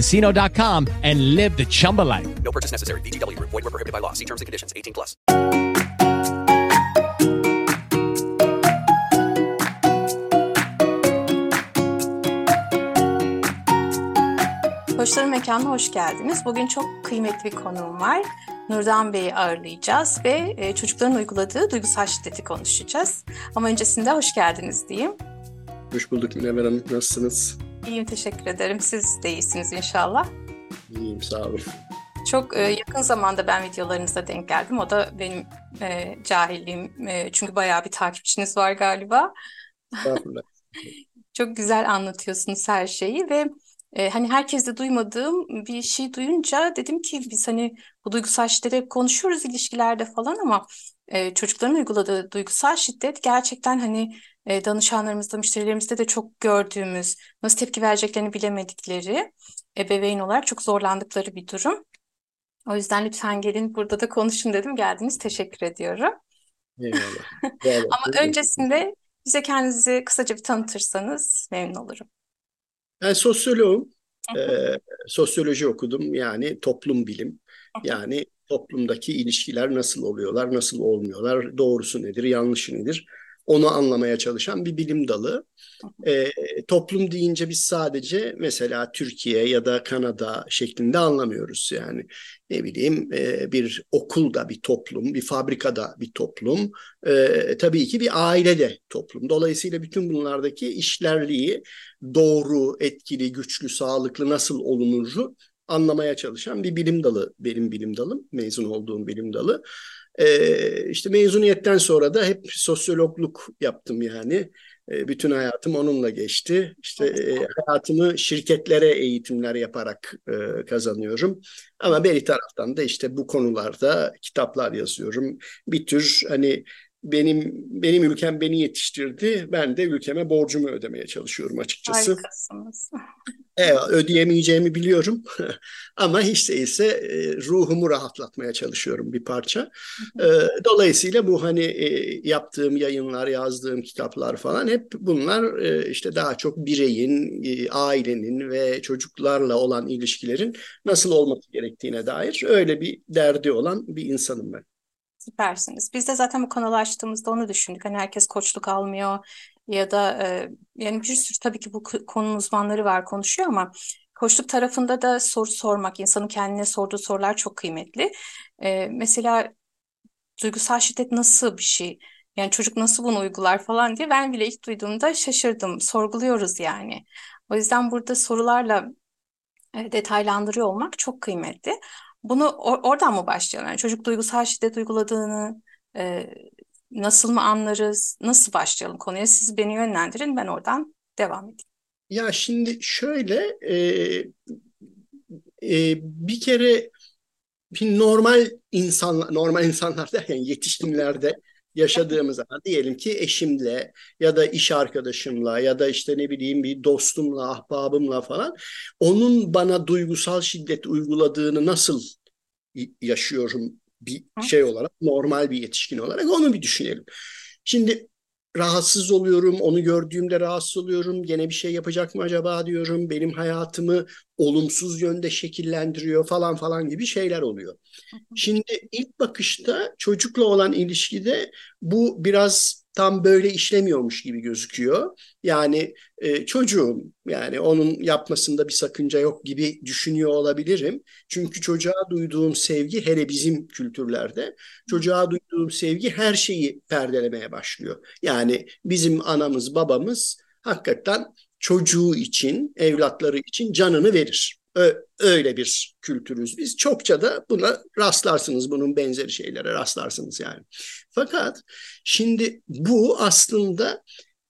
ChumbaCasino.com and live the Chumba life. No purchase necessary. VGW. Void were prohibited by law. See terms and conditions. 18 plus. Koçların Mekanı'na hoş geldiniz. Bugün çok kıymetli bir konuğum var. Nurdan Bey'i ağırlayacağız ve e, çocukların uyguladığı duygusal şiddeti konuşacağız. Ama öncesinde hoş geldiniz diyeyim. Hoş bulduk Münevver Hanım. Nasılsınız? İyiyim, teşekkür ederim. Siz de iyisiniz inşallah. İyiyim, sağ olun. Çok e, yakın zamanda ben videolarınıza denk geldim. O da benim e, cahilliğim. E, çünkü bayağı bir takipçiniz var galiba. Çok güzel anlatıyorsunuz her şeyi ve e, hani herkeste duymadığım bir şey duyunca dedim ki biz hani bu duygusal şiddeti hep konuşuyoruz ilişkilerde falan ama e, çocukların uyguladığı duygusal şiddet gerçekten hani e, danışanlarımızda, müşterilerimizde de çok gördüğümüz, nasıl tepki vereceklerini bilemedikleri, ebeveyn olarak çok zorlandıkları bir durum. O yüzden lütfen gelin burada da konuşun dedim. Geldiniz. Teşekkür ediyorum. Eyvallah. Ama öncesinde bize kendinizi kısaca bir tanıtırsanız memnun olurum. Ben sosyoloğum. Ee, sosyoloji okudum. Yani toplum bilim. Yani toplumdaki ilişkiler nasıl oluyorlar, nasıl olmuyorlar, doğrusu nedir, yanlışı nedir? Onu anlamaya çalışan bir bilim dalı. E, toplum deyince biz sadece mesela Türkiye ya da Kanada şeklinde anlamıyoruz yani. Ne bileyim e, bir okulda bir toplum, bir fabrikada bir toplum, e, tabii ki bir ailede toplum. Dolayısıyla bütün bunlardaki işlerliği doğru, etkili, güçlü, sağlıklı nasıl olunuru anlamaya çalışan bir bilim dalı benim bilim dalım, mezun olduğum bilim dalı. Ee, işte mezuniyetten sonra da hep sosyologluk yaptım yani. Ee, bütün hayatım onunla geçti. İşte e, hayatımı şirketlere eğitimler yaparak e, kazanıyorum. Ama bir taraftan da işte bu konularda kitaplar yazıyorum. Bir tür hani benim benim ülkem beni yetiştirdi. Ben de ülkeme borcumu ödemeye çalışıyorum açıkçası. Harikasınız. Evet, ödeyemeyeceğimi biliyorum ama hiç değilse e, ruhumu rahatlatmaya çalışıyorum bir parça. E, dolayısıyla bu hani e, yaptığım yayınlar, yazdığım kitaplar falan hep bunlar işte daha çok bireyin, ailenin ve çocuklarla olan ilişkilerin nasıl olması gerektiğine dair öyle bir derdi olan bir insanım ben. Süpersiniz. Biz de zaten bu kanalı açtığımızda onu düşündük. Hani herkes koçluk almıyor ya da e, yani bir sürü tabii ki bu konunun uzmanları var konuşuyor ama koçluk tarafında da soru sormak, insanın kendine sorduğu sorular çok kıymetli. E, mesela duygusal şiddet nasıl bir şey? Yani çocuk nasıl bunu uygular falan diye ben bile ilk duyduğumda şaşırdım. Sorguluyoruz yani. O yüzden burada sorularla e, detaylandırıyor olmak çok kıymetli. Bunu or- oradan mı başlayalım? Yani çocuk duygusal şiddet uyguladığını e, nasıl mı anlarız? Nasıl başlayalım konuya? Siz beni yönlendirin, ben oradan devam edeyim. Ya şimdi şöyle e, e, bir kere normal insan normal insanlar derken yetişkinlerde yaşadığımız zaman diyelim ki eşimle ya da iş arkadaşımla ya da işte ne bileyim bir dostumla, ahbabımla falan onun bana duygusal şiddet uyguladığını nasıl yaşıyorum bir şey olarak, normal bir yetişkin olarak onu bir düşünelim. Şimdi rahatsız oluyorum, onu gördüğümde rahatsız oluyorum. Gene bir şey yapacak mı acaba diyorum. Benim hayatımı olumsuz yönde şekillendiriyor falan falan gibi şeyler oluyor. Şimdi ilk bakışta çocukla olan ilişkide bu biraz tam böyle işlemiyormuş gibi gözüküyor. Yani e, çocuğum yani onun yapmasında bir sakınca yok gibi düşünüyor olabilirim. Çünkü çocuğa duyduğum sevgi hele bizim kültürlerde çocuğa duyduğum sevgi her şeyi perdelemeye başlıyor. Yani bizim anamız babamız hakikaten çocuğu için, evlatları için canını verir. Öyle bir kültürüz biz. Çokça da buna rastlarsınız, bunun benzeri şeylere rastlarsınız yani. Fakat şimdi bu aslında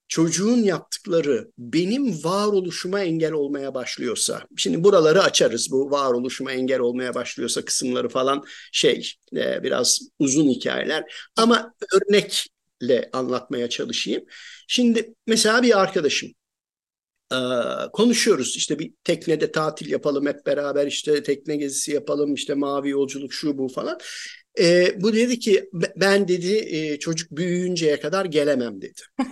çocuğun yaptıkları benim varoluşuma engel olmaya başlıyorsa, şimdi buraları açarız bu varoluşuma engel olmaya başlıyorsa kısımları falan şey e, biraz uzun hikayeler ama örnekle anlatmaya çalışayım. Şimdi mesela bir arkadaşım ee, konuşuyoruz işte bir teknede tatil yapalım hep beraber işte tekne gezisi yapalım işte mavi yolculuk şu bu falan. Ee, bu dedi ki ben dedi e, çocuk büyüyünceye kadar gelemem dedi.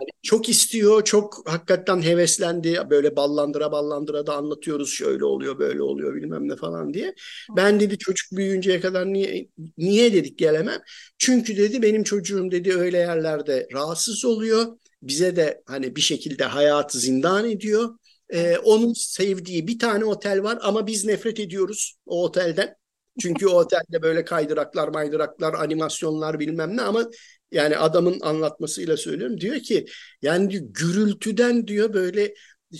Hani çok istiyor, çok hakikaten heveslendi. Böyle ballandıra ballandıra da anlatıyoruz. Şöyle oluyor, böyle oluyor bilmem ne falan diye. Ben dedi çocuk büyüyünceye kadar niye niye dedik gelemem? Çünkü dedi benim çocuğum dedi öyle yerlerde rahatsız oluyor bize de hani bir şekilde hayatı zindan ediyor. Ee, onun sevdiği bir tane otel var ama biz nefret ediyoruz o otelden. Çünkü o otelde böyle kaydıraklar, maydıraklar, animasyonlar bilmem ne ama yani adamın anlatmasıyla söylüyorum. Diyor ki yani diyor, gürültüden diyor böyle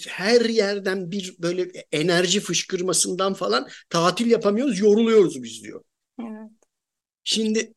her yerden bir böyle enerji fışkırmasından falan tatil yapamıyoruz, yoruluyoruz biz diyor. Evet. Şimdi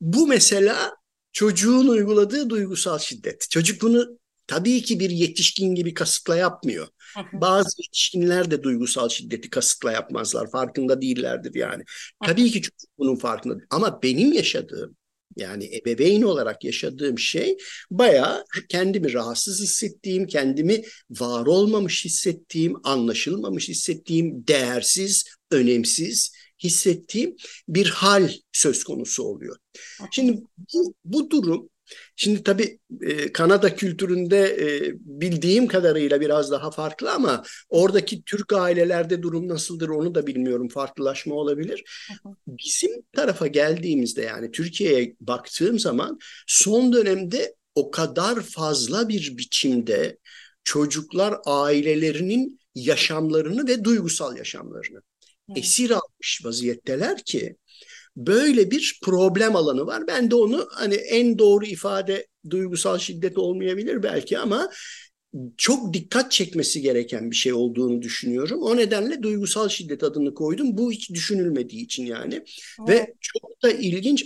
bu mesela çocuğun uyguladığı duygusal şiddet. Çocuk bunu tabii ki bir yetişkin gibi kasıtla yapmıyor. Bazı yetişkinler de duygusal şiddeti kasıtla yapmazlar. Farkında değillerdir yani. Tabii ki çocuk bunun farkında. Ama benim yaşadığım yani ebeveyn olarak yaşadığım şey bayağı kendimi rahatsız hissettiğim, kendimi var olmamış hissettiğim, anlaşılmamış hissettiğim, değersiz, önemsiz hissettiğim bir hal söz konusu oluyor. Şimdi bu, bu durum Şimdi tabii e, Kanada kültüründe e, bildiğim kadarıyla biraz daha farklı ama oradaki Türk ailelerde durum nasıldır onu da bilmiyorum. Farklılaşma olabilir. Bizim tarafa geldiğimizde yani Türkiye'ye baktığım zaman son dönemde o kadar fazla bir biçimde çocuklar ailelerinin yaşamlarını ve duygusal yaşamlarını esir almış vaziyetteler ki böyle bir problem alanı var. Ben de onu hani en doğru ifade duygusal şiddet olmayabilir belki ama çok dikkat çekmesi gereken bir şey olduğunu düşünüyorum. O nedenle duygusal şiddet adını koydum. Bu hiç düşünülmediği için yani. Evet. Ve çok da ilginç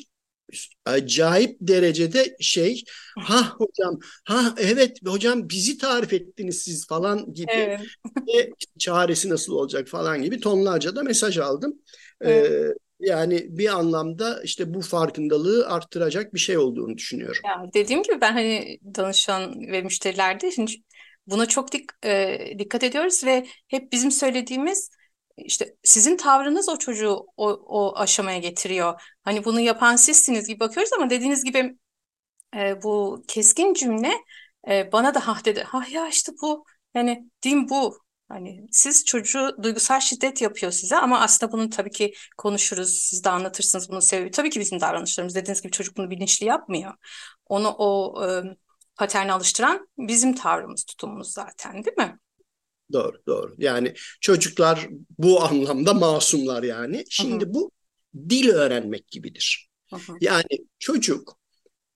acayip derecede şey ha hocam ha evet hocam bizi tarif ettiniz siz falan gibi evet. ve çaresi nasıl olacak falan gibi tonlarca da mesaj aldım. Evet. Ee, yani bir anlamda işte bu farkındalığı arttıracak bir şey olduğunu düşünüyorum. Ya dediğim gibi ben hani danışan ve müşterilerde şimdi buna çok dik, e, dikkat ediyoruz ve hep bizim söylediğimiz işte sizin tavrınız o çocuğu o, o aşamaya getiriyor. Hani bunu yapan sizsiniz gibi bakıyoruz ama dediğiniz gibi e, bu keskin cümle e, bana da ha dedi. Ha ya işte bu yani din bu. Hani siz çocuğu duygusal şiddet yapıyor size ama aslında bunu tabii ki konuşuruz. Siz de anlatırsınız bunun sebebi. Tabii ki bizim davranışlarımız dediğiniz gibi çocuk bunu bilinçli yapmıyor. Onu o e, paterne alıştıran bizim tavrımız, tutumumuz zaten değil mi? Doğru, doğru. Yani çocuklar bu anlamda masumlar yani. Şimdi Hı-hı. bu dil öğrenmek gibidir. Hı-hı. Yani çocuk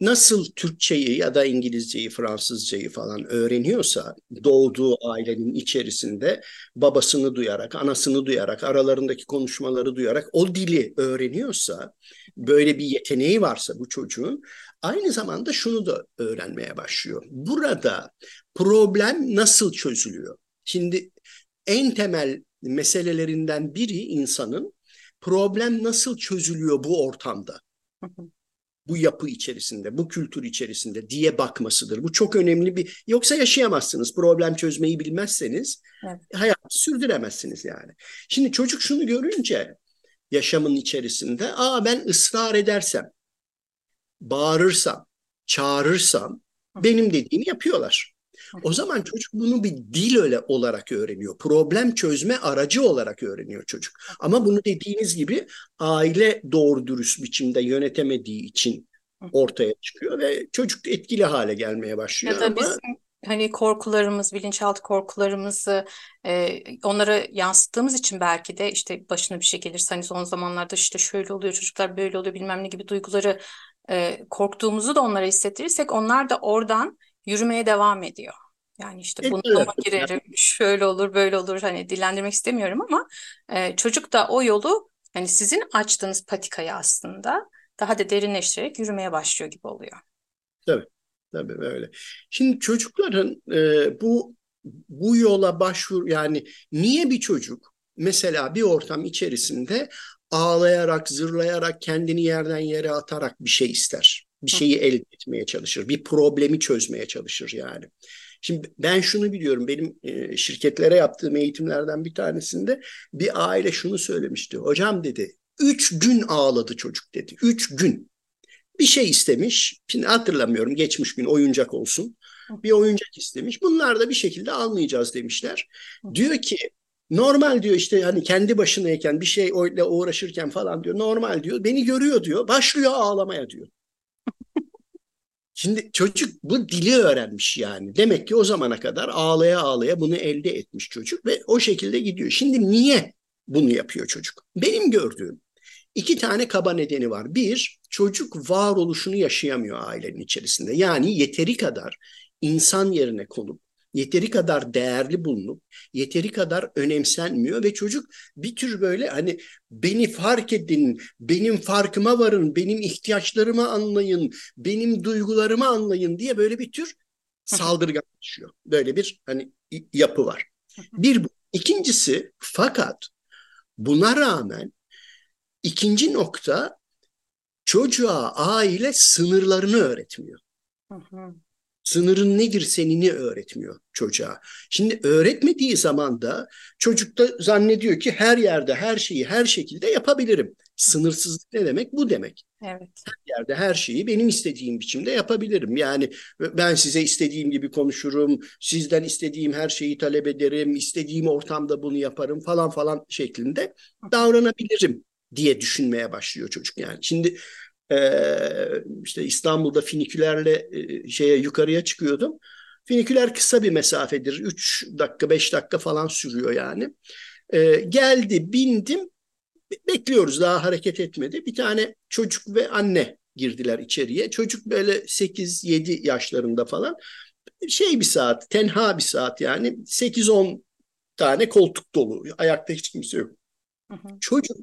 nasıl Türkçeyi ya da İngilizceyi, Fransızcayı falan öğreniyorsa doğduğu ailenin içerisinde babasını duyarak, anasını duyarak, aralarındaki konuşmaları duyarak o dili öğreniyorsa, böyle bir yeteneği varsa bu çocuğun aynı zamanda şunu da öğrenmeye başlıyor. Burada problem nasıl çözülüyor? Şimdi en temel meselelerinden biri insanın problem nasıl çözülüyor bu ortamda? bu yapı içerisinde, bu kültür içerisinde diye bakmasıdır. Bu çok önemli bir... Yoksa yaşayamazsınız. Problem çözmeyi bilmezseniz evet. hayatı sürdüremezsiniz yani. Şimdi çocuk şunu görünce yaşamın içerisinde, aa ben ısrar edersem, bağırırsam, çağırırsam benim dediğimi yapıyorlar. O zaman çocuk bunu bir dil öyle olarak öğreniyor. Problem çözme aracı olarak öğreniyor çocuk. Ama bunu dediğiniz gibi aile doğru dürüst biçimde yönetemediği için ortaya çıkıyor ve çocuk etkili hale gelmeye başlıyor Ya da ama bizim hani korkularımız, bilinçaltı korkularımızı e, onlara yansıttığımız için belki de işte başına bir şey gelirse hani son zamanlarda işte şöyle oluyor çocuklar böyle oluyor bilmem ne gibi duyguları e, korktuğumuzu da onlara hissettirirsek onlar da oradan yürümeye devam ediyor. Yani işte bunalıma girerim, şöyle olur, böyle olur hani dillendirmek istemiyorum ama e, çocuk da o yolu hani sizin açtığınız patikayı aslında daha da derinleştirerek yürümeye başlıyor gibi oluyor. Tabii, tabii öyle. Şimdi çocukların e, bu bu yola başvur yani niye bir çocuk mesela bir ortam içerisinde ağlayarak, zırlayarak, kendini yerden yere atarak bir şey ister. Bir şeyi elde etmeye çalışır. Bir problemi çözmeye çalışır yani. Şimdi ben şunu biliyorum. Benim e, şirketlere yaptığım eğitimlerden bir tanesinde bir aile şunu söylemişti. Hocam dedi, üç gün ağladı çocuk dedi. Üç gün bir şey istemiş. Şimdi hatırlamıyorum geçmiş gün oyuncak olsun. Bir oyuncak istemiş. Bunlar da bir şekilde almayacağız demişler. Diyor ki normal diyor işte hani kendi başınayken bir şeyle uğraşırken falan diyor normal diyor. Beni görüyor diyor. Başlıyor ağlamaya diyor. Şimdi çocuk bu dili öğrenmiş yani. Demek ki o zamana kadar ağlaya ağlaya bunu elde etmiş çocuk ve o şekilde gidiyor. Şimdi niye bunu yapıyor çocuk? Benim gördüğüm iki tane kaba nedeni var. Bir, çocuk varoluşunu yaşayamıyor ailenin içerisinde. Yani yeteri kadar insan yerine konup, yeteri kadar değerli bulunup, yeteri kadar önemsenmiyor ve çocuk bir tür böyle hani beni fark edin, benim farkıma varın, benim ihtiyaçlarımı anlayın, benim duygularımı anlayın diye böyle bir tür saldırganlaşıyor. Böyle bir hani yapı var. Bir bu. İkincisi fakat buna rağmen ikinci nokta çocuğa aile sınırlarını öğretmiyor. Hı hı. Sınırın nedir senini öğretmiyor çocuğa. Şimdi öğretmediği zaman da çocuk da zannediyor ki her yerde her şeyi her şekilde yapabilirim. Sınırsızlık ne demek? Bu demek. Evet. Her yerde her şeyi benim istediğim biçimde yapabilirim. Yani ben size istediğim gibi konuşurum, sizden istediğim her şeyi talep ederim, istediğim ortamda bunu yaparım falan falan şeklinde davranabilirim diye düşünmeye başlıyor çocuk yani. Şimdi işte İstanbul'da finikülerle e, şeye yukarıya çıkıyordum. Finiküler kısa bir mesafedir. 3 dakika 5 dakika falan sürüyor yani. Ee, geldi bindim. Bekliyoruz daha hareket etmedi. Bir tane çocuk ve anne girdiler içeriye. Çocuk böyle 8-7 yaşlarında falan. Şey bir saat, tenha bir saat yani. 8-10 tane koltuk dolu. Ayakta hiç kimse yok. Hı hı. Çocuk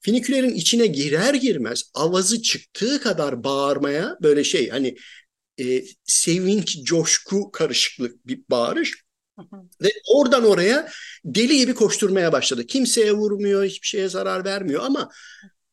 finikülerin içine girer girmez avazı çıktığı kadar bağırmaya böyle şey hani e, sevinç, coşku karışıklık bir bağırış. Hı hı. Ve oradan oraya deli gibi koşturmaya başladı. Kimseye vurmuyor, hiçbir şeye zarar vermiyor ama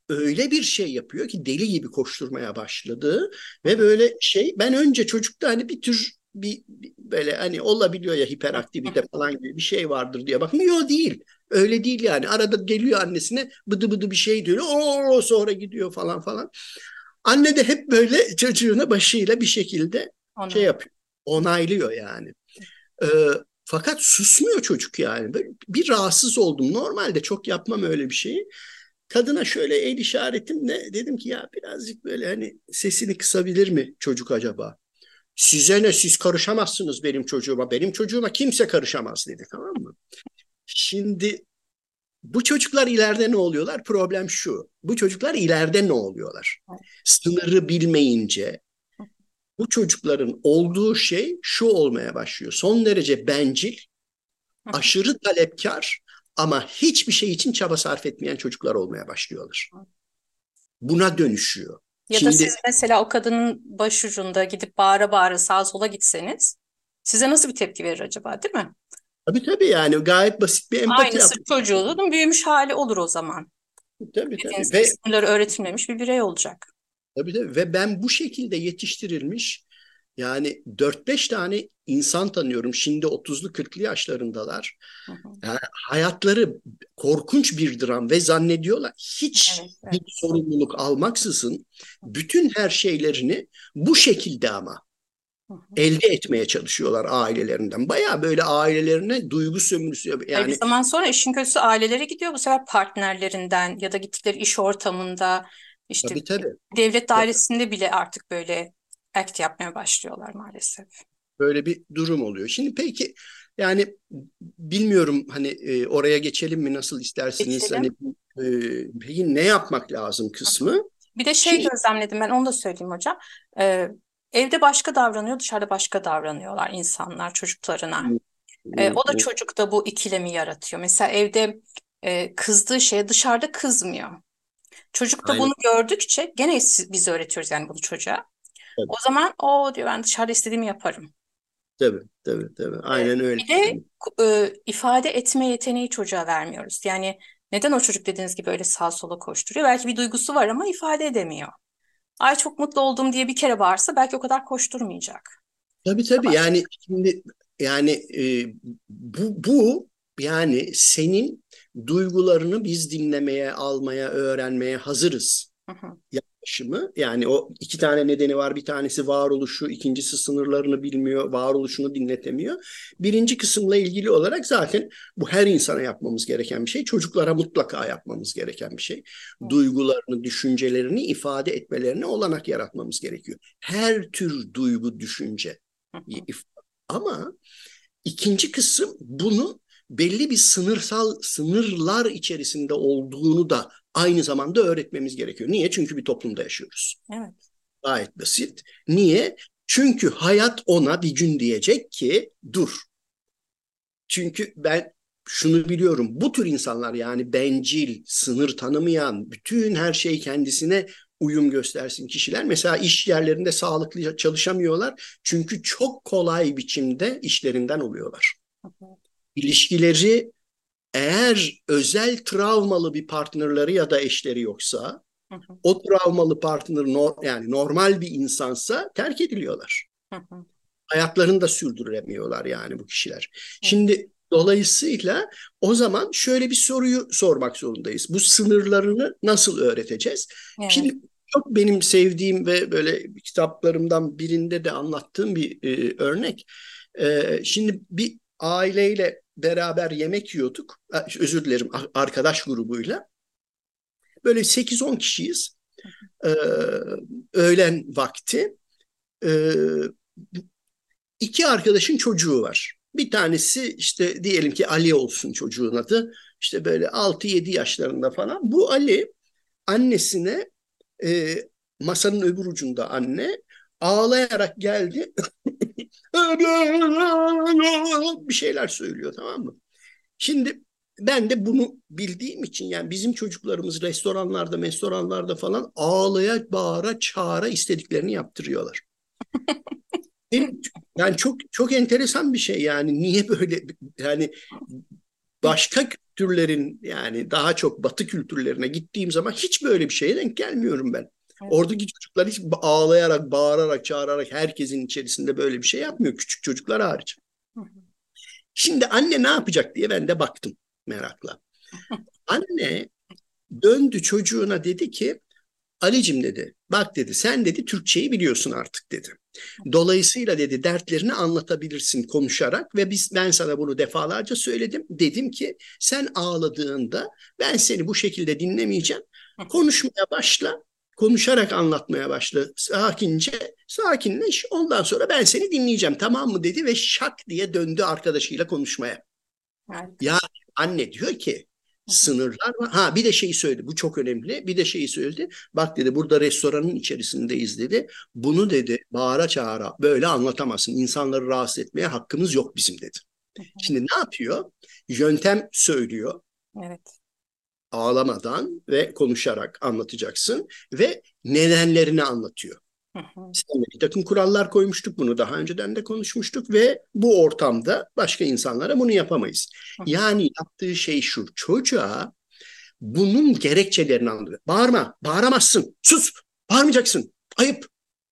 öyle bir şey yapıyor ki deli gibi koşturmaya başladı ve böyle şey ben önce çocukta hani bir tür bir, bir böyle hani olabiliyor ya hiperaktivite falan gibi bir şey vardır diye bakmıyor değil. Öyle değil yani. Arada geliyor annesine bıdı bıdı bir şey diyor. O sonra gidiyor falan falan. Anne de hep böyle çocuğuna başıyla bir şekilde Onu. şey yapıyor. Onaylıyor yani. Ee, fakat susmuyor çocuk yani. Böyle bir rahatsız oldum. Normalde çok yapmam öyle bir şeyi. Kadına şöyle el işaretimle dedim ki ya birazcık böyle hani sesini kısabilir mi çocuk acaba? Size ne siz karışamazsınız benim çocuğuma. Benim çocuğuma kimse karışamaz dedi tamam mı? Şimdi bu çocuklar ileride ne oluyorlar? Problem şu. Bu çocuklar ileride ne oluyorlar? Sınırı bilmeyince bu çocukların olduğu şey şu olmaya başlıyor. Son derece bencil, aşırı talepkar ama hiçbir şey için çaba sarf etmeyen çocuklar olmaya başlıyorlar. Buna dönüşüyor. Ya da Şimdi- siz mesela o kadının başucunda gidip bağıra bağıra sağa sola gitseniz size nasıl bir tepki verir acaba değil mi? Tabii tabii yani gayet basit bir empati Aynısı yap- çocuğunun büyümüş hali olur o zaman. Tabii tabii. Ve sınırları öğretilmemiş bir birey olacak. Tabii tabii. Ve ben bu şekilde yetiştirilmiş yani 4-5 tane insan tanıyorum. Şimdi 30'lu 40'lı yaşlarındalar. Hı hı. Yani hayatları korkunç bir dram ve zannediyorlar hiç Evet, bir evet. sorumluluk almaksızın bütün her şeylerini bu şekilde ama. Elde etmeye çalışıyorlar ailelerinden. Bayağı böyle ailelerine duygu sömürüsü yani bir zaman sonra işin kötüsü ailelere gidiyor. Bu sefer partnerlerinden ya da gittikleri iş ortamında İşte Tabii tabii. devlet dairesinde bile artık böyle act yapmaya başlıyorlar maalesef. Böyle bir durum oluyor. Şimdi peki yani bilmiyorum hani e, oraya geçelim mi nasıl istersiniz? Geçelim. Hani e, peki ne yapmak lazım kısmı? Bir de şey Şimdi- gözlemledim ben onu da söyleyeyim hocam. Ee, evde başka davranıyor, dışarıda başka davranıyorlar insanlar çocuklarına. Ee, o da çocukta bu ikilemi yaratıyor. Mesela evde e, kızdığı şeye dışarıda kızmıyor. Çocuk da Aynen. bunu gördükçe gene biz öğretiyoruz yani bunu çocuğa. Tabii. O zaman o diyor ben dışarıda istediğimi yaparım. Tabii tabii tabii. Aynen öyle. Bir de e, ifade etme yeteneği çocuğa vermiyoruz. Yani neden o çocuk dediğiniz gibi öyle sağa sola koşturuyor? Belki bir duygusu var ama ifade edemiyor. Ay çok mutlu oldum diye bir kere bağırsa belki o kadar koşturmayacak. Tabii tabii yani şimdi yani e, bu bu yani senin duygularını biz dinlemeye, almaya, öğrenmeye hazırız. Hı hı. Yaklaşımı. Yani o iki tane nedeni var. Bir tanesi varoluşu, ikincisi sınırlarını bilmiyor, varoluşunu dinletemiyor. Birinci kısımla ilgili olarak zaten bu her insana yapmamız gereken bir şey. Çocuklara mutlaka yapmamız gereken bir şey. Duygularını, düşüncelerini ifade etmelerine olanak yaratmamız gerekiyor. Her tür duygu, düşünce. Ama ikinci kısım bunu belli bir sınırsal sınırlar içerisinde olduğunu da aynı zamanda öğretmemiz gerekiyor. Niye? Çünkü bir toplumda yaşıyoruz. Evet. Gayet basit. Niye? Çünkü hayat ona bir gün diyecek ki dur. Çünkü ben şunu biliyorum. Bu tür insanlar yani bencil, sınır tanımayan, bütün her şey kendisine uyum göstersin kişiler. Mesela iş yerlerinde sağlıklı çalışamıyorlar. Çünkü çok kolay biçimde işlerinden oluyorlar. İlişkileri eğer özel travmalı bir partnerleri ya da eşleri yoksa Hı hı, o travmalı partner no- yani normal bir insansa terk ediliyorlar. hı hı. Hayatlarını da sürdüremiyorlar yani bu kişiler. Şimdi dolayısıyla o zaman şöyle bir soruyu sormak zorundayız. Bu sınırlarını nasıl öğreteceğiz? Evet. Şimdi çok benim sevdiğim ve böyle kitaplarımdan birinde de anlattığım bir e, örnek. E, şimdi bir aileyle beraber yemek yiyorduk. Özür dilerim arkadaş grubuyla. Böyle 8-10 kişiyiz. E, öğlen vakti. E, iki arkadaşın çocuğu var. Bir tanesi işte diyelim ki Ali olsun çocuğun adı. İşte böyle 6-7 yaşlarında falan. Bu Ali annesine e, masanın öbür ucunda anne ağlayarak geldi. bir şeyler söylüyor tamam mı? Şimdi ben de bunu bildiğim için yani bizim çocuklarımız restoranlarda, restoranlarda falan ağlaya, bağıra, çağıra istediklerini yaptırıyorlar. Yani çok çok enteresan bir şey yani niye böyle yani başka kültürlerin yani daha çok batı kültürlerine gittiğim zaman hiç böyle bir şeye denk gelmiyorum ben. Evet. Oradaki çocuklar hiç ağlayarak, bağırarak, çağırarak herkesin içerisinde böyle bir şey yapmıyor. Küçük çocuklar hariç. Hı hı. Şimdi anne ne yapacak diye ben de baktım merakla. Anne döndü çocuğuna dedi ki Alicim dedi bak dedi sen dedi Türkçeyi biliyorsun artık dedi. Dolayısıyla dedi dertlerini anlatabilirsin konuşarak ve biz ben sana bunu defalarca söyledim. Dedim ki sen ağladığında ben seni bu şekilde dinlemeyeceğim. Konuşmaya başla. Konuşarak anlatmaya başla. Sakince, sakinleş. Ondan sonra ben seni dinleyeceğim tamam mı dedi ve şak diye döndü arkadaşıyla konuşmaya. Evet. Ya anne diyor ki sınırlar var. Ha bir de şeyi söyledi. Bu çok önemli. Bir de şeyi söyledi. Bak dedi burada restoranın içerisindeyiz dedi. Bunu dedi bağıra çağıra böyle anlatamazsın. İnsanları rahatsız etmeye hakkımız yok bizim dedi. Şimdi ne yapıyor? Yöntem söylüyor. Evet. Ağlamadan ve konuşarak anlatacaksın ve nedenlerini anlatıyor. Seninle bir takım kurallar koymuştuk bunu daha önceden de konuşmuştuk ve bu ortamda başka insanlara bunu yapamayız. Yani yaptığı şey şu çocuğa bunun gerekçelerini anlatıyor. Bağırma, bağıramazsın, sus, bağırmayacaksın, ayıp.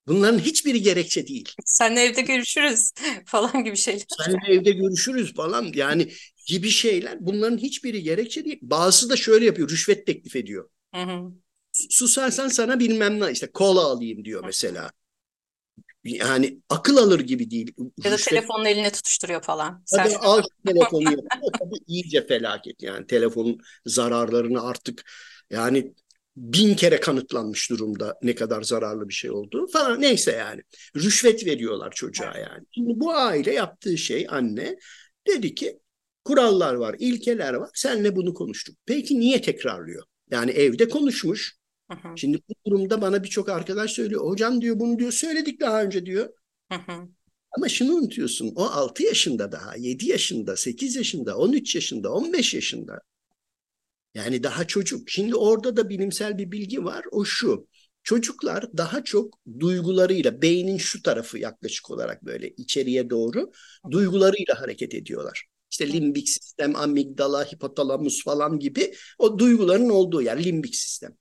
Bunların hiçbiri gerekçe değil. Seninle evde görüşürüz falan gibi şeyler. Seninle evde görüşürüz falan yani gibi şeyler bunların hiçbiri gerekçe değil. Bazısı da şöyle yapıyor, rüşvet teklif ediyor. Hı hı. susarsan sana bilmem ne işte kola alayım diyor mesela. Yani akıl alır gibi değil. Ya da Rüşvet- telefonunu eline tutuşturuyor falan. Sen Hadi al şu telefonu. Tabii iyice felaket yani telefonun zararlarını artık yani bin kere kanıtlanmış durumda ne kadar zararlı bir şey olduğu falan neyse yani. Rüşvet veriyorlar çocuğa yani. Şimdi bu aile yaptığı şey anne dedi ki kurallar var, ilkeler var. Senle bunu konuştuk. Peki niye tekrarlıyor? Yani evde konuşmuş. Hı hı, Şimdi bu durumda bana birçok arkadaş söylüyor. Hocam diyor bunu diyor söyledik daha önce diyor. hı hı. Ama şunu unutuyorsun. O 6 yaşında daha, 7 yaşında, 8 yaşında, 13 yaşında, 15 yaşında. Yani daha çocuk. Şimdi orada da bilimsel bir bilgi var. O şu. Çocuklar daha çok duygularıyla, beynin şu tarafı yaklaşık olarak böyle içeriye doğru duygularıyla hareket ediyorlar. İşte limbik sistem, amigdala, hipotalamus falan gibi o duyguların olduğu yer limbik sistem.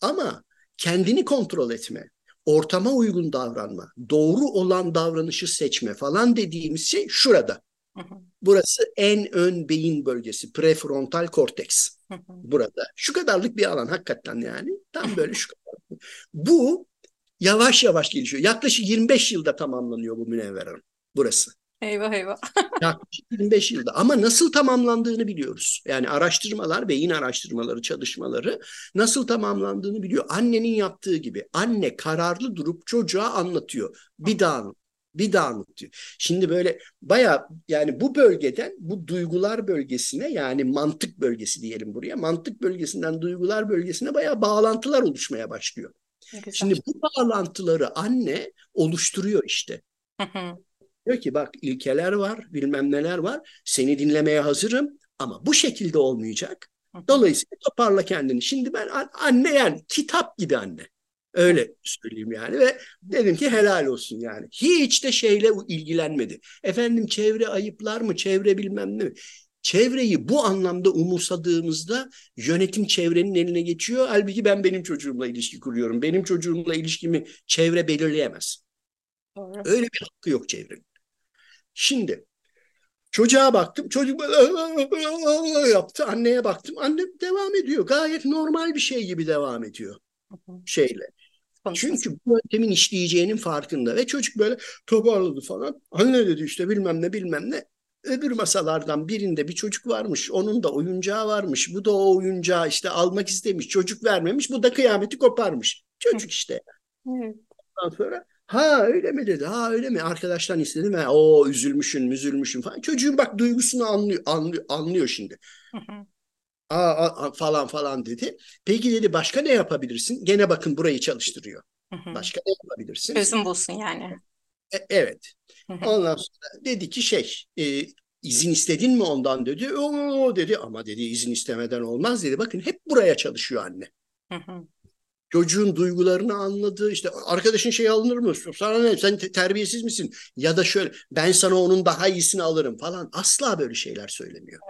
Ama kendini kontrol etme, ortama uygun davranma, doğru olan davranışı seçme falan dediğimiz şey şurada. Hı hı, Burası en ön beyin bölgesi, prefrontal korteks. hı. Burada. Şu kadarlık bir alan hakikaten yani. Tam böyle şu kadar. Bu yavaş yavaş gelişiyor. Yaklaşık 25 yılda tamamlanıyor bu Münevver Hanım. Burası. Eyvah eyvah. Yaklaşık 25 yılda. Ama nasıl tamamlandığını biliyoruz. Yani araştırmalar, beyin araştırmaları, çalışmaları nasıl tamamlandığını biliyor. Annenin yaptığı gibi. Anne kararlı durup çocuğa anlatıyor. Bir daha anlat. Bir daha anlatıyor. Şimdi böyle baya yani bu bölgeden bu duygular bölgesine yani mantık bölgesi diyelim buraya. Mantık bölgesinden duygular bölgesine baya bağlantılar oluşmaya başlıyor. Güzel. Şimdi bu bağlantıları anne oluşturuyor işte. Hı hı, Diyor ki bak ilkeler var, bilmem neler var. Seni dinlemeye hazırım ama bu şekilde olmayacak. Dolayısıyla toparla kendini. Şimdi ben an- anne yani kitap gibi anne. Öyle söyleyeyim yani ve dedim ki helal olsun yani. Hiç de şeyle ilgilenmedi. Efendim çevre ayıplar mı, çevre bilmem ne mi? Çevreyi bu anlamda umursadığımızda yönetim çevrenin eline geçiyor. Halbuki ben benim çocuğumla ilişki kuruyorum. Benim çocuğumla ilişkimi çevre belirleyemez. doğru. Öyle bir hakkı yok çevrenin. Şimdi çocuğa baktım. Çocuk böyle yaptı. Anneye baktım. Anne devam ediyor. Gayet normal bir şey gibi devam ediyor şeyle. Çünkü bu yöntemin işleyeceğinin farkında ve çocuk böyle toparladı falan. Anne dedi işte bilmem ne bilmem ne. Öbür masalardan birinde bir çocuk varmış. Onun da oyuncağı varmış. Bu da o oyuncağı işte almak istemiş. Çocuk vermemiş. Bu da kıyameti koparmış. Çocuk işte. Ondan sonra ha öyle mi dedi. Ha öyle mi? Arkadaştan istedim. Ha, o üzülmüşün, üzülmüşün falan. Çocuğun bak duygusunu anlıyor, anlıyor, anlıyor şimdi. Aa, aa, falan falan dedi. Peki dedi başka ne yapabilirsin? Gene bakın burayı çalıştırıyor. Başka ne yapabilirsin? Çözüm bulsun yani. E- evet. Ondan sonra dedi ki şey e, izin istedin mi ondan dedi. O dedi ama dedi izin istemeden olmaz dedi. Bakın hep buraya çalışıyor anne. Çocuğun duygularını anladı. İşte arkadaşın şey alınır mı? Sana ne? Sen te- terbiyesiz misin? Ya da şöyle ben sana onun daha iyisini alırım falan. Asla böyle şeyler söylemiyor.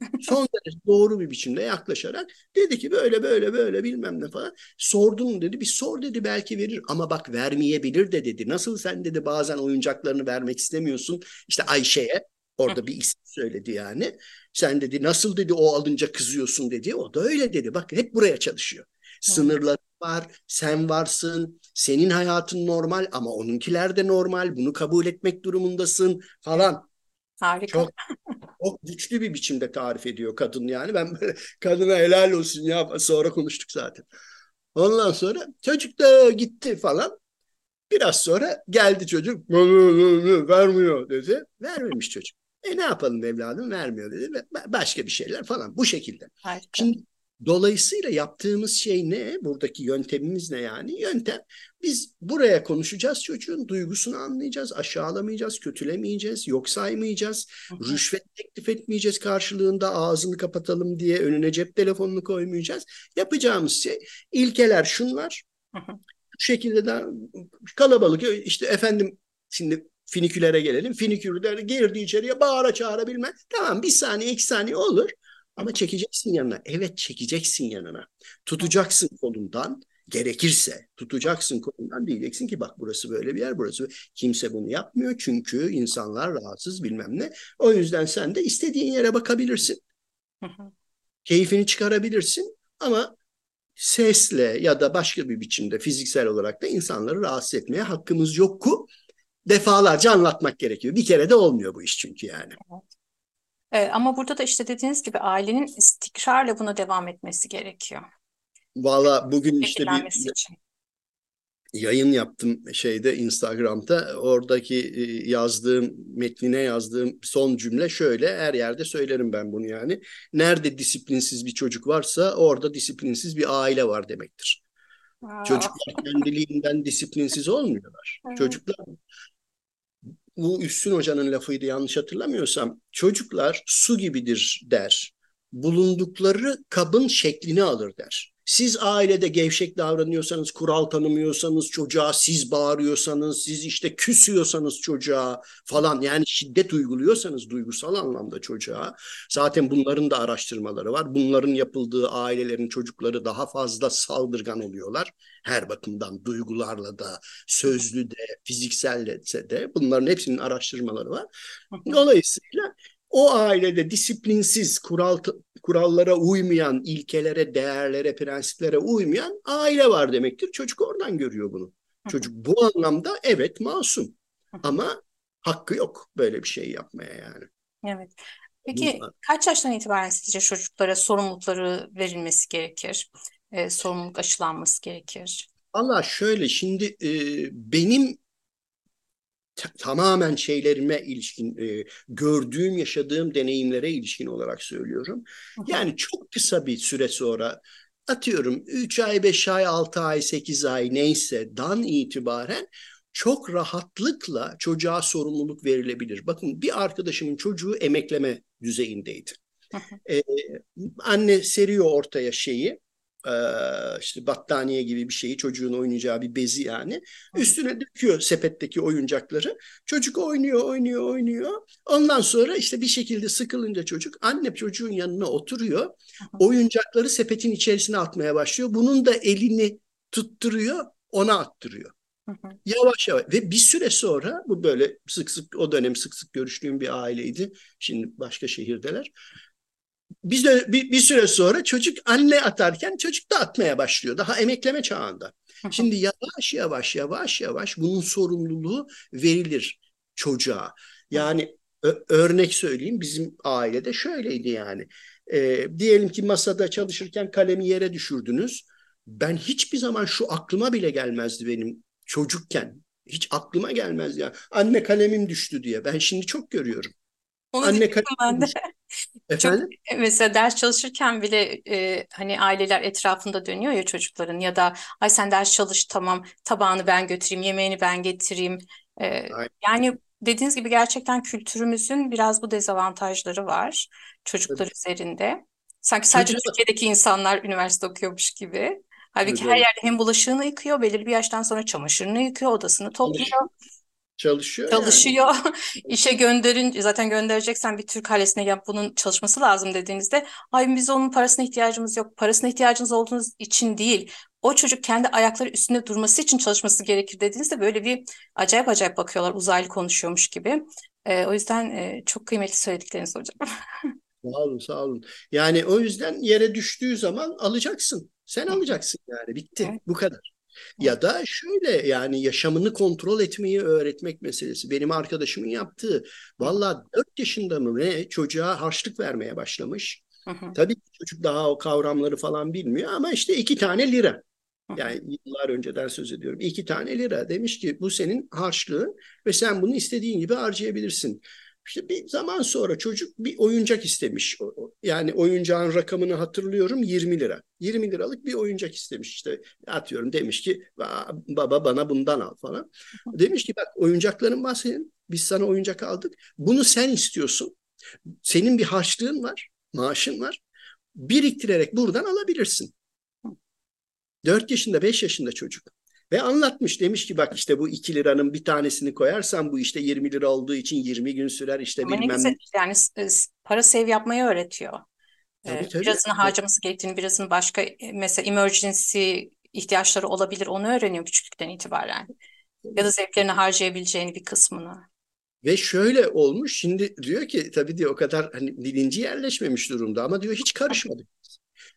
Son derece doğru bir biçimde yaklaşarak dedi ki böyle böyle böyle bilmem ne falan. Sordun dedi. Bir sor dedi belki verir ama bak vermeyebilir de dedi. Nasıl sen dedi bazen oyuncaklarını vermek istemiyorsun. İşte Ayşe'ye orada bir isim söyledi yani. Sen dedi nasıl dedi o alınca kızıyorsun dedi. O da öyle dedi. Bak hep buraya çalışıyor. Sınırları var, sen varsın, senin hayatın normal ama onunkiler de normal. Bunu kabul etmek durumundasın falan. Harika. Çok çok güçlü bir biçimde tarif ediyor kadın yani. Ben böyle kadına helal olsun ya sonra konuştuk zaten. Ondan sonra çocuk da gitti falan. Biraz sonra geldi çocuk vermiyor dedi. Vermemiş çocuk. E ne yapalım evladım vermiyor dedi. Başka bir şeyler falan bu şekilde. Harika. Şimdi dolayısıyla yaptığımız şey ne? Buradaki yöntemimiz ne yani? Yöntem biz buraya konuşacağız çocuğun duygusunu anlayacağız, aşağılamayacağız, kötülemeyeceğiz, yok saymayacağız, rüşvet teklif etmeyeceğiz karşılığında ağzını kapatalım diye önüne cep telefonunu koymayacağız. Yapacağımız şey ilkeler şunlar. Hı. Şu şekilde de kalabalık işte efendim şimdi finikülere gelelim. Finiküller girdi içeriye bağıra çağıra bilmem. Tamam bir saniye iki saniye olur. Ama çekeceksin yanına. Evet çekeceksin yanına. Tutacaksın kolundan. Gerekirse tutacaksın kolundan diyeceksin ki bak burası böyle bir yer burası. Kimse bunu yapmıyor çünkü insanlar rahatsız bilmem ne. O yüzden sen de istediğin yere bakabilirsin. Hı hı. Keyfini çıkarabilirsin ama sesle ya da başka bir biçimde fiziksel olarak da insanları rahatsız etmeye hakkımız yok ku defalarca anlatmak gerekiyor. Bir kere de olmuyor bu iş çünkü yani. Ee, ama burada da işte dediğiniz gibi ailenin istikrarla buna devam etmesi gerekiyor. Valla bugün işte bir için. yayın yaptım şeyde Instagram'da. Oradaki e, yazdığım, metnine yazdığım son cümle şöyle. Her yerde söylerim ben bunu yani. Nerede disiplinsiz bir çocuk varsa orada disiplinsiz bir aile var demektir. Aa, Çocuklar kendiliğinden disiplinsiz olmuyorlar. Evet. Çocuklar bu Üstün Hoca'nın lafıydı yanlış hatırlamıyorsam. Çocuklar su gibidir der. Bulundukları kabın şeklini alır der. Siz ailede gevşek davranıyorsanız, kural tanımıyorsanız, çocuğa siz bağırıyorsanız, siz işte küsüyorsanız çocuğa falan yani şiddet uyguluyorsanız duygusal anlamda çocuğa zaten bunların da araştırmaları var. Bunların yapıldığı ailelerin çocukları daha fazla saldırgan oluyorlar. Her bakımdan duygularla da, sözlü de, fizikselle de bunların hepsinin araştırmaları var. Dolayısıyla o ailede disiplinsiz, kural kurallara uymayan, ilkelere, değerlere, prensiplere uymayan aile var demektir. Çocuk oradan görüyor bunu. Çocuk bu anlamda evet masum ama hakkı yok böyle bir şey yapmaya yani. Evet. Peki Bunlar- kaç yaştan itibaren sizce çocuklara sorumlulukları verilmesi gerekir? Ee, sorumluluk aşılanması gerekir? Valla şöyle şimdi e, benim tamamen şeylerime ilişkin e, gördüğüm, yaşadığım deneyimlere ilişkin olarak söylüyorum. Yani çok kısa bir süre sonra atıyorum 3 ay, 5 ay, 6 ay, 8 ay neyse dan itibaren çok rahatlıkla çocuğa sorumluluk verilebilir. Bakın bir arkadaşımın çocuğu emekleme düzeyindeydi. Ee, anne seriyor ortaya şeyi ee, işte battaniye gibi bir şeyi çocuğun oynayacağı bir bezi yani. Üstüne döküyor sepetteki oyuncakları. Çocuk oynuyor, oynuyor, oynuyor. Ondan sonra işte bir şekilde sıkılınca çocuk anne çocuğun yanına oturuyor. Oyuncakları sepetin içerisine atmaya başlıyor. Bunun da elini tutturuyor, ona attırıyor. Yavaş yavaş ve bir süre sonra bu böyle sık sık o dönem sık sık görüştüğüm bir aileydi. Şimdi başka şehirdeler. Bir, de, bir, bir süre sonra çocuk anne atarken çocuk da atmaya başlıyor. Daha emekleme çağında. Şimdi yavaş yavaş yavaş yavaş bunun sorumluluğu verilir çocuğa. Yani örnek söyleyeyim bizim ailede şöyleydi yani. Ee, diyelim ki masada çalışırken kalemi yere düşürdünüz. Ben hiçbir zaman şu aklıma bile gelmezdi benim çocukken. Hiç aklıma gelmez ya. Anne kalemim düştü diye. Ben şimdi çok görüyorum. Onu Anne kalemim de. Düştü. Çok Efendim? mesela ders çalışırken bile e, hani aileler etrafında dönüyor ya çocukların ya da ay sen ders çalış tamam tabağını ben götüreyim yemeğini ben getireyim. E, Aynen. yani dediğiniz gibi gerçekten kültürümüzün biraz bu dezavantajları var çocuklar Tabii. üzerinde. Sanki sadece Çocuğa- Türkiye'deki insanlar üniversite okuyormuş gibi. Halbuki Tabii, her yerde hem bulaşığını yıkıyor belirli bir yaştan sonra çamaşırını yıkıyor odasını topluyor. Çalışıyor yani. Çalışıyor. İşe gönderin zaten göndereceksen bir Türk ailesine yap bunun çalışması lazım dediğinizde ay biz onun parasına ihtiyacımız yok. Parasına ihtiyacınız olduğunuz için değil. O çocuk kendi ayakları üstünde durması için çalışması gerekir dediğinizde böyle bir acayip acayip bakıyorlar uzaylı konuşuyormuş gibi. Ee, o yüzden e, çok kıymetli söyledikleriniz hocam. Sağ olun, sağ olun. Yani o yüzden yere düştüğü zaman alacaksın. Sen alacaksın yani. Bitti. Evet. Bu kadar. Ya da şöyle yani yaşamını kontrol etmeyi öğretmek meselesi. Benim arkadaşımın yaptığı. Vallahi 4 yaşında mı ne çocuğa harçlık vermeye başlamış. Hı hı. Tabii ki çocuk daha o kavramları falan bilmiyor ama işte iki tane lira. Yani yıllar önceden söz ediyorum. İki tane lira demiş ki bu senin harçlığın ve sen bunu istediğin gibi harcayabilirsin. İşte bir zaman sonra çocuk bir oyuncak istemiş. Yani oyuncağın rakamını hatırlıyorum 20 lira. 20 liralık bir oyuncak istemiş işte. Atıyorum demiş ki "Aa, baba bana bundan al falan. Demiş ki bak oyuncakların var senin. Biz sana oyuncak aldık. Bunu sen istiyorsun. Senin bir harçlığın var, maaşın var. Biriktirerek buradan alabilirsin. 4 yaşında 5 yaşında çocuk. Ve anlatmış demiş ki bak işte bu 2 liranın bir tanesini koyarsan bu işte 20 lira olduğu için 20 gün sürer işte Ama ne bilmem güzel ne. yani s- s- para save yapmayı öğretiyor. Tabii, Ee, tabii. birazını harcaması gerektiğini, birazını başka e, mesela emergency ihtiyaçları olabilir onu öğreniyor küçüklükten itibaren. Ya da zevklerini harcayabileceğini bir kısmını. Ve şöyle olmuş şimdi diyor ki tabii diyor o kadar hani bilinci yerleşmemiş durumda ama diyor hiç karışmadık.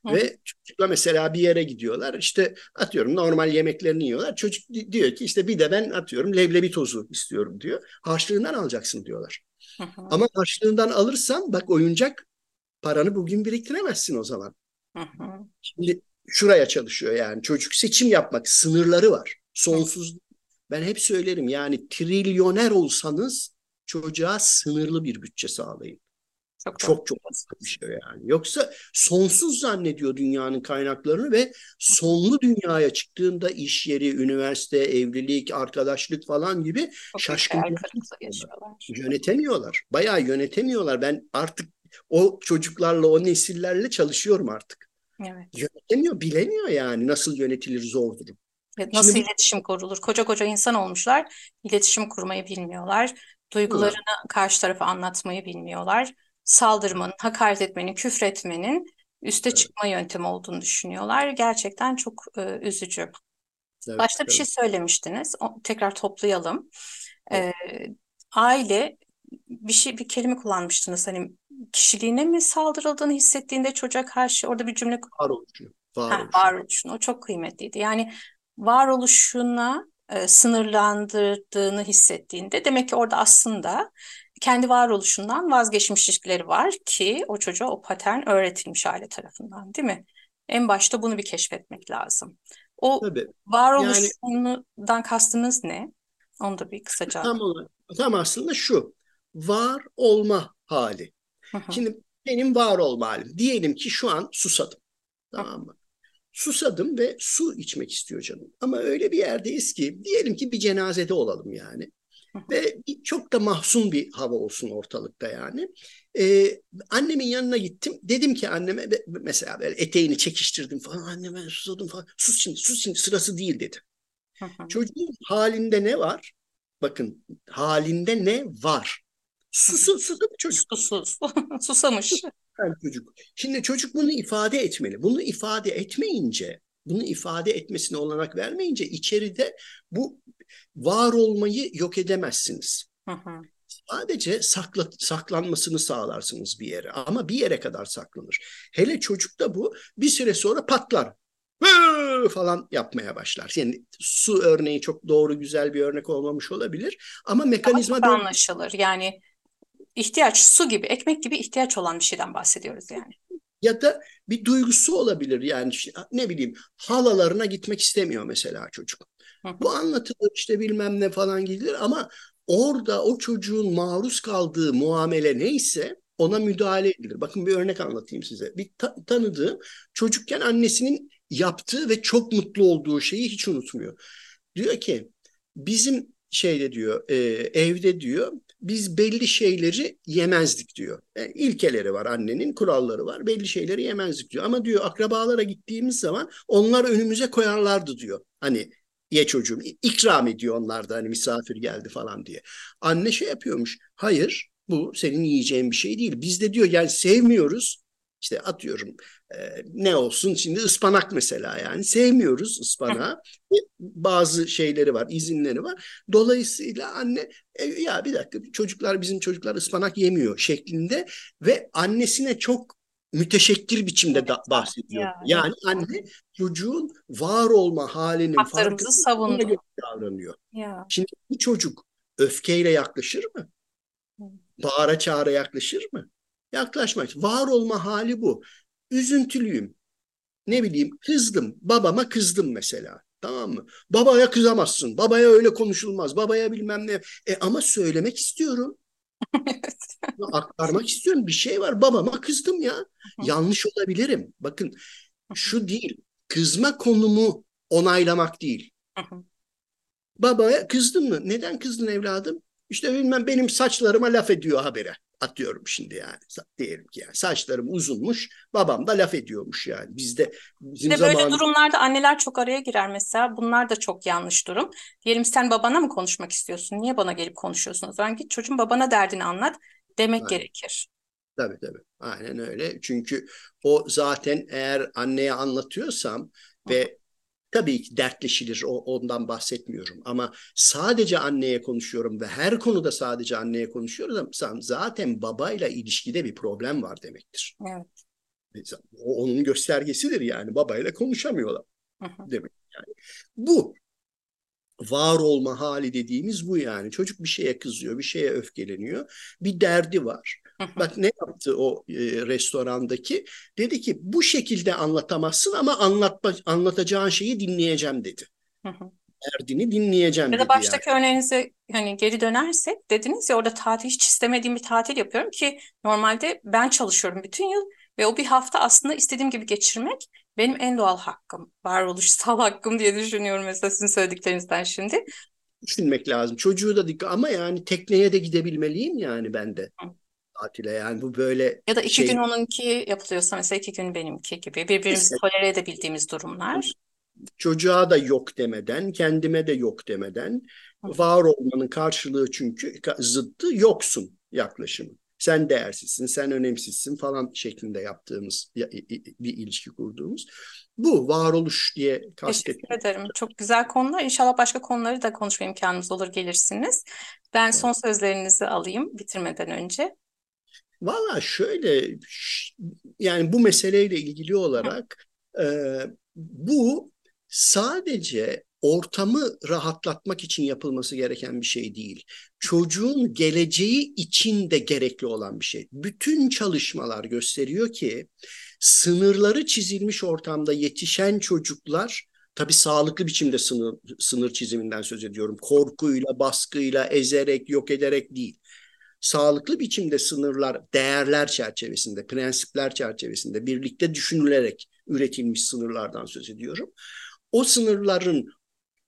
Hı. Ve çocukla mesela bir yere gidiyorlar işte atıyorum normal yemeklerini yiyorlar. Çocuk di- diyor ki işte bir de ben atıyorum leblebi tozu istiyorum diyor. Harçlığından alacaksın diyorlar. Hı hı, Ama harçlığından alırsan bak oyuncak paranı bugün biriktiremezsin o zaman. hı hı. Şimdi şuraya çalışıyor yani. Çocuk seçim yapmak sınırları var. Sonsuz. Ben hep söylerim yani trilyoner olsanız çocuğa sınırlı bir bütçe sağlayın. Çok. Çok çok basit bir şey yani. Yoksa sonsuz zannediyor dünyanın kaynaklarını ve sonlu dünyaya çıktığında iş yeri, üniversite, evlilik, arkadaşlık falan gibi Çok büyük şaşkın hayal kırıklığı yaşıyorlar. yönetemiyorlar. Bayağı yönetemiyorlar. Ben artık o çocuklarla, o nesillerle çalışıyorum artık. Evet. Yönetemiyor, bilemiyor yani nasıl yönetilir zor durum. Nasıl Şimdi iletişim kurulur? Koca koca insan olmuşlar, iletişim kurmayı bilmiyorlar. Duygularını karşı tarafa anlatmayı bilmiyorlar. Saldırmanın, hakaret etmenin, küfretmenin üste çıkma yöntemi olduğunu düşünüyorlar. Gerçekten çok e, üzücü. Evet, Başta bir evet. şey söylemiştiniz. O- tekrar toplayalım. Evet. Ee, aile bir şey bir kelime kullanmıştınız. Hani kişiliğine mi saldırıldığını hissettiğinde çocuğa karşı orada bir cümle Varoluşu. Varoluşu. varoluşunu. O çok kıymetliydi. Yani varoluşuna e, sınırlandırdığını hissettiğinde demek ki orada aslında kendi varoluşundan vazgeçmişlikleri var ki o çocuğa o patern öğretilmiş aile tarafından, değil mi? En başta bunu bir keşfetmek lazım. O Tabii. varoluşundan kastınız ne? Onu da bir kısaca. Tam, olarak- tam aslında şu. Var olma hali. Şimdi benim var olma halim. Diyelim ki şu an susadım. Tamam mı? Susadım ve su içmek istiyor canım. Ama öyle bir yerdeyiz ki diyelim ki bir cenazede olalım yani. Ve çok da mahzun bir hava olsun ortalıkta yani. Ee, annemin yanına gittim. Dedim ki anneme mesela böyle eteğini çekiştirdim falan. Anne ben susadım falan. Sus şimdi sus şimdi sırası değil dedi. Çocuğun halinde ne var? Bakın halinde ne var? Susu, susadı çocuk. Susuz. Susamış. Yani çocuk. Şimdi çocuk bunu ifade etmeli. Bunu ifade etmeyince, bunu ifade etmesine olanak vermeyince içeride bu var olmayı yok edemezsiniz. Hı hı. Sadece sakla, saklanmasını sağlarsınız bir yere ama bir yere kadar saklanır. Hele çocukta bu bir süre sonra patlar. Hı falan yapmaya başlar. Yani su örneği çok doğru güzel bir örnek olmamış olabilir ama mekanizma böyle. anlaşılır. Yani ihtiyaç su gibi, ekmek gibi ihtiyaç olan bir şeyden bahsediyoruz yani. Ya da bir duygusu olabilir yani ne bileyim halalarına gitmek istemiyor mesela çocuk. Bu anlatılır işte bilmem ne falan gidilir ama orada o çocuğun maruz kaldığı muamele neyse ona müdahale edilir. Bakın bir örnek anlatayım size. Bir ta- tanıdığım çocukken annesinin yaptığı ve çok mutlu olduğu şeyi hiç unutmuyor. Diyor ki bizim şeyde diyor e, evde diyor biz belli şeyleri yemezdik diyor. Yani ilkeleri var annenin kuralları var belli şeyleri yemezdik diyor. Ama diyor akrabalara gittiğimiz zaman onlar önümüze koyarlardı diyor. Hani ye çocuğum ikram ediyor onlar da hani misafir geldi falan diye. Anne şey yapıyormuş hayır bu senin yiyeceğin bir şey değil. Biz de diyor yani sevmiyoruz işte atıyorum e, ne olsun şimdi ıspanak mesela yani sevmiyoruz ıspanağı. E, Bazı şeyleri var, izinleri var. Dolayısıyla anne e, ya bir dakika çocuklar bizim çocuklar ıspanak yemiyor şeklinde ve annesine çok müteşekkir biçimde da bahsediyor. Ya, Yani anne çocuğun var olma halinin farkında savundu. davranıyor. Ya. Şimdi bir çocuk öfkeyle yaklaşır mı? Bağıra çağıra yaklaşır mı? Yaklaşmaz. Var olma hali bu. Üzüntülüyüm. Ne bileyim kızdım. Babama kızdım mesela. Tamam mı? Babaya kızamazsın. Babaya öyle konuşulmaz. Babaya bilmem ne. E ama söylemek istiyorum. Aktarmak istiyorum. Bir şey var. Babama kızdım ya. Yanlış olabilirim. Bakın şu değil. Kızma konumu onaylamak değil. Babaya kızdın mı? Neden kızdın evladım? İşte bilmem benim saçlarıma laf ediyor habere. Atıyorum şimdi yani. Diyelim ki yani saçlarım uzunmuş. Babam da laf ediyormuş yani. Bizde bizim Bir de böyle durumlarda anneler çok araya girer mesela. Bunlar da çok yanlış durum. Diyelim sen babana mı konuşmak istiyorsun? Niye bana gelip konuşuyorsun? O zaman git çocuğun babana derdini anlat demek Aynen. gerekir. Tabii tabii. Aynen öyle. Çünkü o zaten eğer anneye anlatıyorsam ve tabii ki dertleşilir. O, ondan bahsetmiyorum. Ama sadece anneye konuşuyorum ve her konuda sadece anneye konuşuyorsam zaten babayla ilişkide bir problem var demektir. Evet. O onun göstergesidir yani. Babayla konuşamıyorlar demek yani. Bu var olma hali dediğimiz bu yani. Çocuk bir şeye kızıyor, bir şeye öfkeleniyor. Bir derdi var. Bak ne yaptı o e, restorandaki? Dedi ki bu şekilde anlatamazsın ama anlatma, anlatacağın şeyi dinleyeceğim dedi. Derdini dinleyeceğim Ya dedi da baştaki örneğinize hani geri dönersek dediniz ya orada tatil hiç istemediğim bir tatil yapıyorum ki normalde ben çalışıyorum bütün yıl ve o bir hafta aslında istediğim gibi geçirmek benim en doğal hakkım, varoluşsal hakkım diye düşünüyorum mesela sizin söylediklerinizden şimdi. Düşünmek lazım. Çocuğu da dikkat ama yani tekneye de gidebilmeliyim yani ben de. Tatile yani bu böyle Ya da iki şey gün onunki yapılıyorsa mesela iki gün benimki gibi birbirimizi Mesela. tolere edebildiğimiz durumlar. çocuğa da yok demeden, kendime de yok demeden Hı. var olmanın karşılığı çünkü zıttı yoksun yaklaşımı. Sen değersizsin, sen önemsizsin falan şeklinde yaptığımız bir ilişki kurduğumuz. Bu varoluş diye kastettim. Teşekkür ederim. Çok güzel konular. İnşallah başka konuları da konuşma imkanımız olur gelirsiniz. Ben son sözlerinizi alayım bitirmeden önce. Valla şöyle yani bu meseleyle ilgili olarak e, bu sadece ortamı rahatlatmak için yapılması gereken bir şey değil. Çocuğun geleceği için de gerekli olan bir şey. Bütün çalışmalar gösteriyor ki sınırları çizilmiş ortamda yetişen çocuklar tabii sağlıklı biçimde sınır, sınır çiziminden söz ediyorum. Korkuyla, baskıyla, ezerek, yok ederek değil sağlıklı biçimde sınırlar, değerler çerçevesinde, prensipler çerçevesinde birlikte düşünülerek üretilmiş sınırlardan söz ediyorum. O sınırların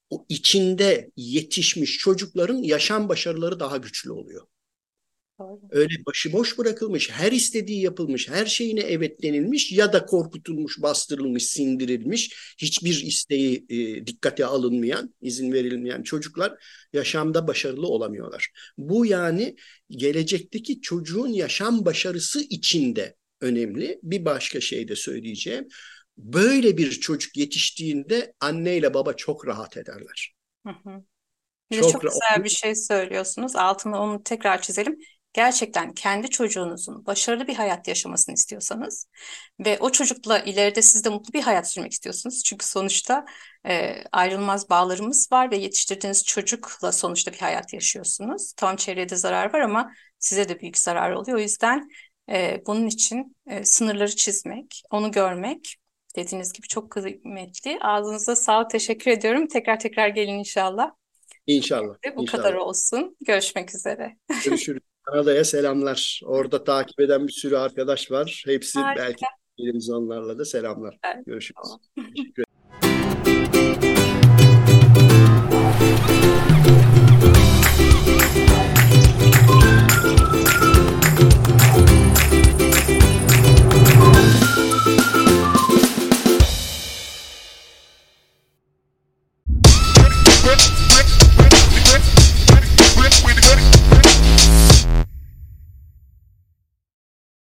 o içinde yetişmiş çocukların yaşam başarıları daha güçlü oluyor. Doğru. Öyle başıboş bırakılmış, her istediği yapılmış, her şeyine evet denilmiş ya da korkutulmuş, bastırılmış, sindirilmiş, hiçbir isteği e, dikkate alınmayan, izin verilmeyen çocuklar yaşamda başarılı olamıyorlar. Bu yani gelecekteki çocuğun yaşam başarısı içinde önemli. Bir başka şey de söyleyeceğim. Böyle bir çocuk yetiştiğinde anneyle baba çok rahat ederler. Hı hı. Bir Çok çok güzel bir şey söylüyorsunuz. Altını onu tekrar çizelim. Gerçekten kendi çocuğunuzun başarılı bir hayat yaşamasını istiyorsanız ve o çocukla ileride siz de mutlu bir hayat sürmek istiyorsunuz. Çünkü sonuçta e, ayrılmaz bağlarımız var ve yetiştirdiğiniz çocukla sonuçta bir hayat yaşıyorsunuz. Tamam çevreye de zarar var ama size de büyük zarar oluyor. O yüzden e, bunun için e, sınırları çizmek, onu görmek dediğiniz gibi çok kıymetli. Ağzınıza sağlık, teşekkür ediyorum. Tekrar tekrar gelin inşallah. İnşallah. Ve bu inşallah. kadar olsun. Görüşmek üzere. Görüşürüz. Kanada'ya selamlar. Orada takip eden bir sürü arkadaş var. Hepsi Harika. belki geliriz onlarla da selamlar. Evet, Görüşürüz. tamam. Teşekkür ederim.